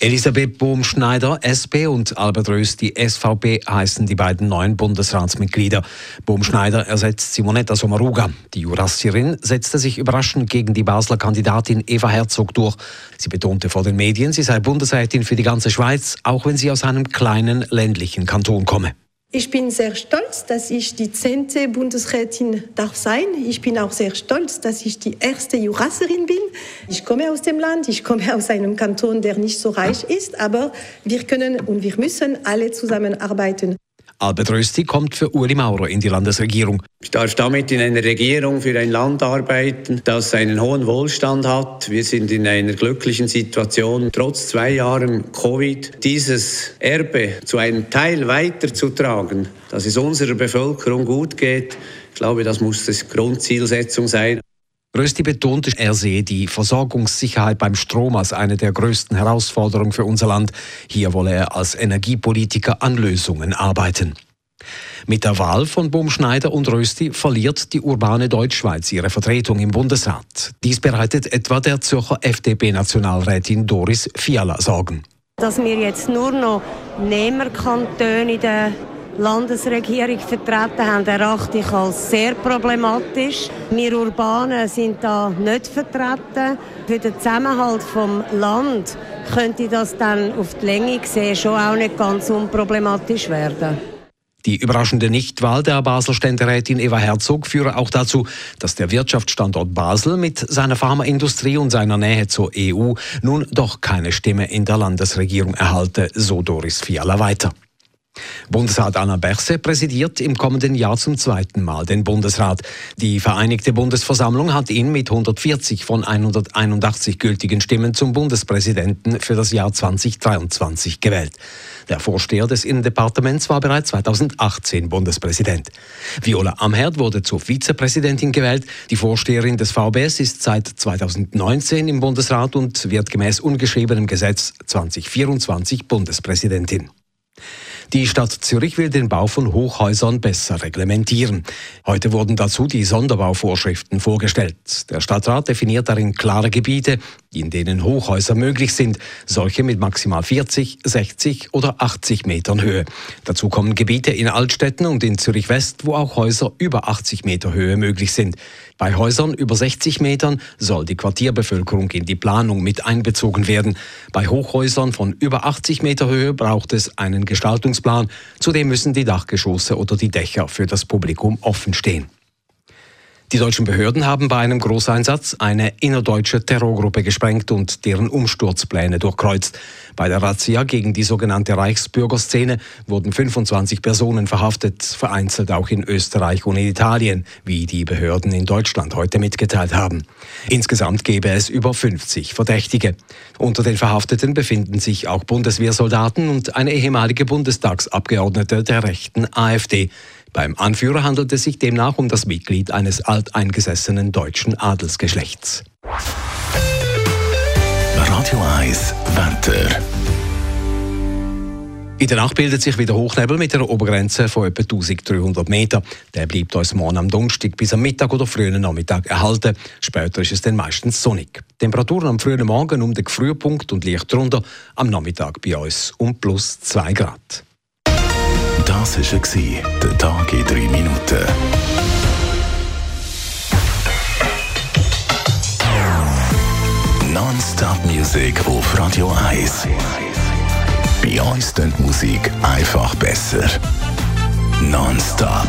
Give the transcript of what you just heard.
Elisabeth Bohm-Schneider, SP und Albert Rösti, SVP, heißen die beiden neuen Bundesratsmitglieder. Bohm-Schneider ersetzt Simonetta Sommaruga. Die Jurassierin setzte sich überraschend gegen die Basler Kandidatin Eva Herzog durch. Sie betonte vor den Medien, sie sei Bundesrätin für die ganze Schweiz, auch wenn sie aus einem kleinen ländlichen Kanton komme. Ich bin sehr stolz, dass ich die zehnte Bundesrätin darf sein. Ich bin auch sehr stolz, dass ich die erste Jurasserin bin. Ich komme aus dem Land, ich komme aus einem Kanton, der nicht so reich ist, aber wir können und wir müssen alle zusammenarbeiten. Albert Rösti kommt für Uli Maurer in die Landesregierung. Ich darf damit in einer Regierung für ein Land arbeiten, das einen hohen Wohlstand hat. Wir sind in einer glücklichen Situation, trotz zwei Jahren Covid dieses Erbe zu einem Teil weiterzutragen, dass es unserer Bevölkerung gut geht. Ich glaube, das muss die Grundzielsetzung sein. Rösti betonte, er sehe die Versorgungssicherheit beim Strom als eine der größten Herausforderungen für unser Land. Hier wolle er als Energiepolitiker an Lösungen arbeiten. Mit der Wahl von Bumschneider und Rösti verliert die urbane Deutschschweiz ihre Vertretung im Bundesrat. Dies bereitet etwa der Zürcher FDP-Nationalrätin Doris Fiala Sorgen. Dass wir jetzt nur noch Nehmerkantone in der Landesregierung vertreten haben, erachte ich als sehr problematisch. Wir Urbanen sind da nicht vertreten. Für den Zusammenhalt vom Land könnte das dann auf die Länge gesehen schon auch nicht ganz unproblematisch werden. Die überraschende Nichtwahl der Basel Ständerätin Eva Herzog führe auch dazu, dass der Wirtschaftsstandort Basel mit seiner Pharmaindustrie und seiner Nähe zur EU nun doch keine Stimme in der Landesregierung erhalte, so Doris Fiala weiter. Bundesrat Anna Berse präsidiert im kommenden Jahr zum zweiten Mal den Bundesrat. Die Vereinigte Bundesversammlung hat ihn mit 140 von 181 gültigen Stimmen zum Bundespräsidenten für das Jahr 2023 gewählt. Der Vorsteher des Innendepartements war bereits 2018 Bundespräsident. Viola Amherd wurde zur Vizepräsidentin gewählt. Die Vorsteherin des VBS ist seit 2019 im Bundesrat und wird gemäß ungeschriebenem Gesetz 2024 Bundespräsidentin. Die Stadt Zürich will den Bau von Hochhäusern besser reglementieren. Heute wurden dazu die Sonderbauvorschriften vorgestellt. Der Stadtrat definiert darin klare Gebiete, in denen Hochhäuser möglich sind, solche mit maximal 40, 60 oder 80 Metern Höhe. Dazu kommen Gebiete in Altstädten und in Zürich West, wo auch Häuser über 80 Meter Höhe möglich sind. Bei Häusern über 60 Metern soll die Quartierbevölkerung in die Planung mit einbezogen werden. Bei Hochhäusern von über 80 Meter Höhe braucht es einen Gestaltungsplan. Zudem müssen die Dachgeschosse oder die Dächer für das Publikum offen stehen. Die deutschen Behörden haben bei einem Großeinsatz eine innerdeutsche Terrorgruppe gesprengt und deren Umsturzpläne durchkreuzt. Bei der Razzia gegen die sogenannte Reichsbürgerszene wurden 25 Personen verhaftet, vereinzelt auch in Österreich und in Italien, wie die Behörden in Deutschland heute mitgeteilt haben. Insgesamt gäbe es über 50 Verdächtige. Unter den Verhafteten befinden sich auch Bundeswehrsoldaten und eine ehemalige Bundestagsabgeordnete der rechten AfD. Beim Anführer handelt es sich demnach um das Mitglied eines alteingesessenen deutschen Adelsgeschlechts. Radio 1 Wetter. In der Nacht bildet sich wieder Hochnebel mit einer Obergrenze von etwa 1300 Meter. Der bleibt uns morgen am Donnerstag bis am Mittag oder frühen Nachmittag erhalten. Später ist es dann meistens sonnig. Temperaturen am frühen Morgen um den Frühpunkt und leicht drunter, am Nachmittag bei uns um plus 2 Grad. Das war der Tag in 3 Minuten. Non-Stop Music auf Radio 1. Bei uns klingt Musik einfach besser. Non-Stop.